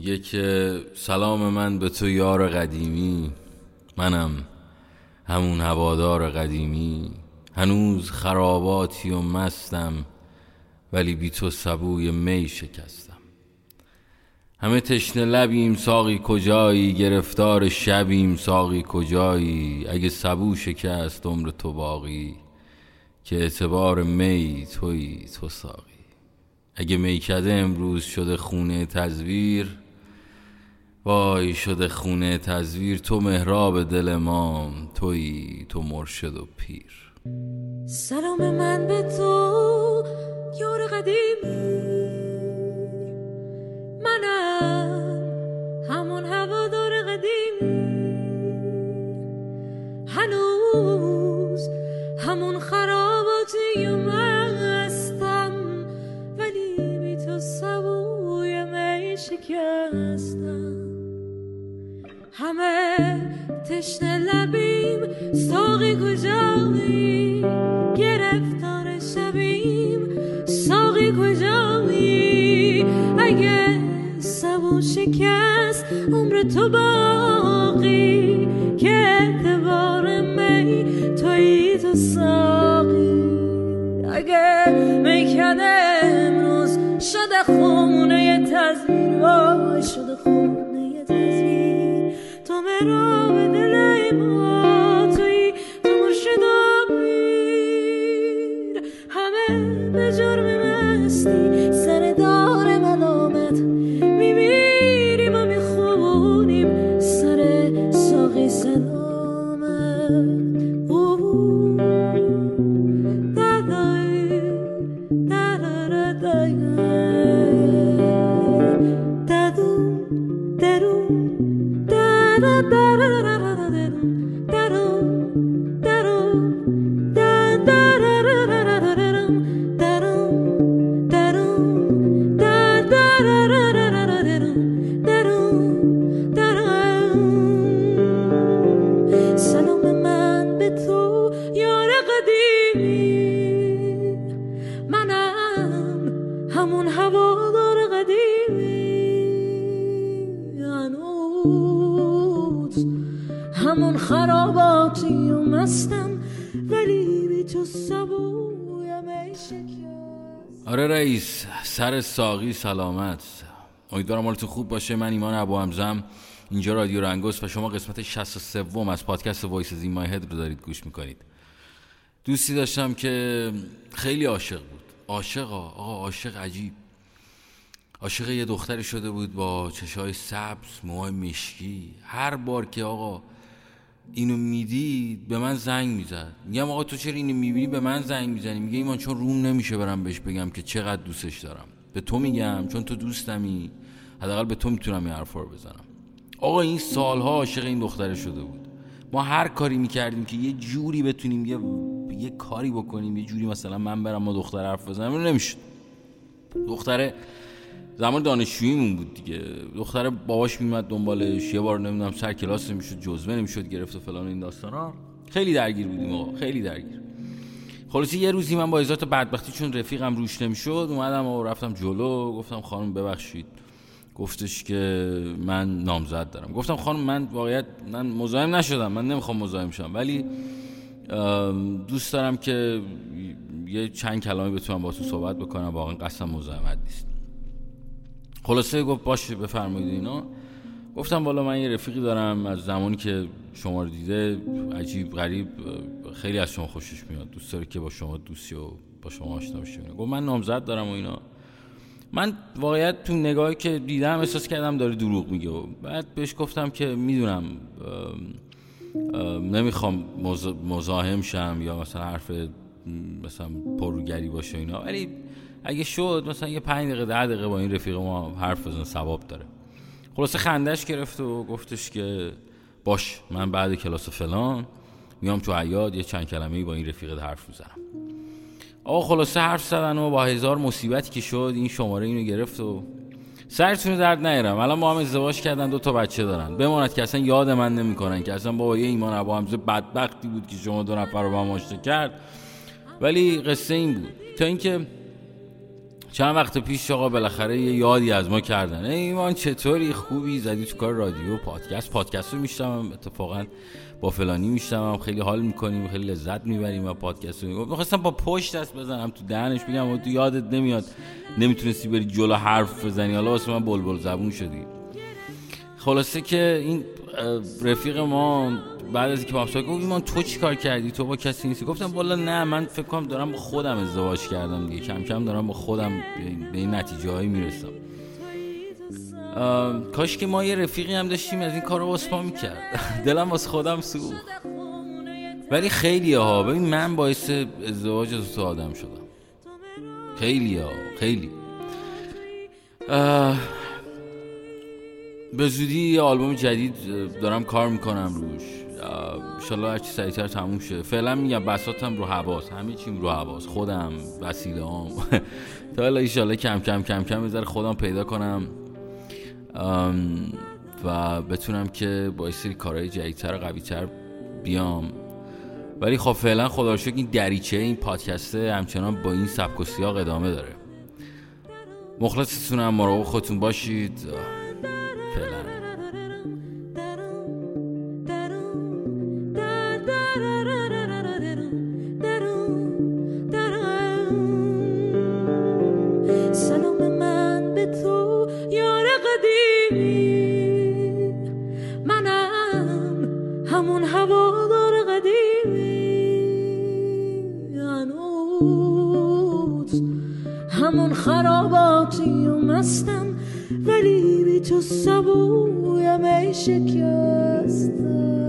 میگه که سلام من به تو یار قدیمی. منم همون هوادار قدیمی. هنوز خراباتی و مستم ولی بی تو سبوی می شکستم. همه تشنه لبیم ساقی کجایی؟ گرفتار شبیم ساقی کجایی؟ اگه سبو شکست عمر تو باقی. که اعتبار می توی تو ساقی. اگه میکده امروز شده خونه تزویر. وای شده خونه تزویر تو مهراب دل ما توی تو مرشد و پیر. سلام من به تو یار قدیمی. تشنه لبیم ساقی کجایی گرفتار شبیم ساقی کجایی اگه سبو شکست عمر تو باقی. که اعتبار می توی تو ساقی. اگه می‌کنه امروز شده خونه تزویر. شده خونه تزویر. تو مرا سلام من به تو یار قدیمی همون هوادار قدیمی هنوز. همون خراباتی و مستم ولی بی تو سبویم ای آره رئیس سر ساقی سلامت. امیدوارم حالتون خوب باشه. من ایمان ابو همزم اینجا رادیو رنگوس و شما قسمت 63 از پادکست Voice in My Head رو دارید گوش می‌کنید. دوستی داشتم که خیلی عاشق بود. عاشق آقا عاشق عجیب. عاشق یه دختری شده بود با چشای سبز موهای مشکی. هر بار که آقا اینو می‌دید به من زنگ می‌زد. میگم آقا تو چرا اینو می‌بینی؟ به من زنگ می‌زنی. میگه ایمان چون روم نمیشه برم بهش بگم که چقدر دوستش دارم. به تو میگم چون تو دوستمی. حداقل به تو می‌تونم این حرفا بزنم. آقا این سالها عاشق این دختره شده بود. ما هر کاری می‌کردیم که یه جوری بتونیم یه یه کاری بکنیم یه جوری مثلا من برم ما دختر حرف بزنم. نمی‌شد دختره زمان دانشجوییمون بود دیگه. دختر باباش میمد دنبالش یه بار نمی‌دونم سر کلاس نمی‌شد جزوه نمی‌شد گرفت و فلان این داستانا. خیلی درگیر بودیم آقا خیلی درگیر. خلاصی یه روزی من با ازات بدبختی چون رفیقم روش نمی‌شد اومدم و رفتم جلو. گفتم خانم ببخشید. گفتش که من نامزد دارم. گفتم خانم من واقعیت من مزاحم نشدم من نمی‌خوام مزاحم شم. ولی دوست دارم که یه چند کلامی بتونم با تو صحبت بکنم. واقعا قصد مزاحمت نیست. خلاصه گفت باشه بفرمایید اینا گفتم والا من یه رفیقی دارم از زمانی که شما رو دیده. عجیب غریب خیلی از شما خوشش میاد. دوست داره که با شما دوستی و با شما آشنا بشه گفت من نامزد دارم و اینا. من واقعیت تو نگاهی که دیدم احساس کردم داره دروغ میگه. بعد بهش گفتم که می‌دونم نمی‌خوام مز- مزاحم شم یا مثلا حرف مثلا پروگری باشه اینا. ولی اگه شد مثلا یه پنج دقیقه ده دقیقه با این رفیق ما حرف بزن ثواب داره. خلاصه خندش گرفت و گفتش که باش من بعد کلاس فلان میام تو عیاد یه چند کلمه با این رفیقت حرف می‌زنم. آقا خلاصه حرف زدن و با هزار مصیبتی که شد این شماره اینو گرفت و سرتون درد نیارم. الان با هم ازدواج کردن دو تا بچه دارن. بماند که اصلا یاد من نمی‌کنن که اصلا بابا یه ایمان ابو حمزه بدبختی بود که شما دو نفر رو با هم کرد. ولی قصه این بود. تا اینکه چند وقت پیش آقا بالاخره یه یادی از ما کردن. ای ایمان چطوری؟ خوبی؟ زدی تو کار رادیو پادکست. پادکست رو میشتم اتفاقا با فلانی میشتم خیلی حال می‌کنیم خیلی لذت می‌بریم و پادکست رو. می‌خواستم با پشت دست بزنم تو دهنش. بگم تو یادت نمیاد. نمی‌تونستی بری جلو حرف بزنی. حالا واسه من بلبل زبون شدی. خلاصه که این رفیق ما بعد از اینکه با گفت ایمان تو چی کار کردی؟ تو با کسی نیستی؟ گفتم والا نه من فکر کنم دارم با خودم ازدواج کردم دیگه. کم کم دارم با خودم به این نتیجه هایی می‌رسم. کاش که ما یه رفیقی هم داشتیم از این کار رو واسه می‌کرد. دلم واسه خودم سوخت. ولی خیلی ها ببین من باعث ازدواج از تو آدم شدم. خیلی. ها خیلی به زودی یه آلبوم جدید دارم کار می‌کنم روش. انشالله هرچی سریعتر تموم شه. فعلا میگم بساتم رو حواس. همه چیم رو حواس. خودم وسیله هم تا حالا ایشالله کم کم کم کم بذار خودم پیدا کنم. و بتونم که با سری کارهای جدیدتر و قویتر بیام. ولی خب فعلا خدا رو این دریچه این پادکسته همچنان با این سبک و سیاق ادامه داره. مخلصتونم مراقب خودتون باشید. همون خراباتی و مستم ولی بی تو سبویم ای شکستم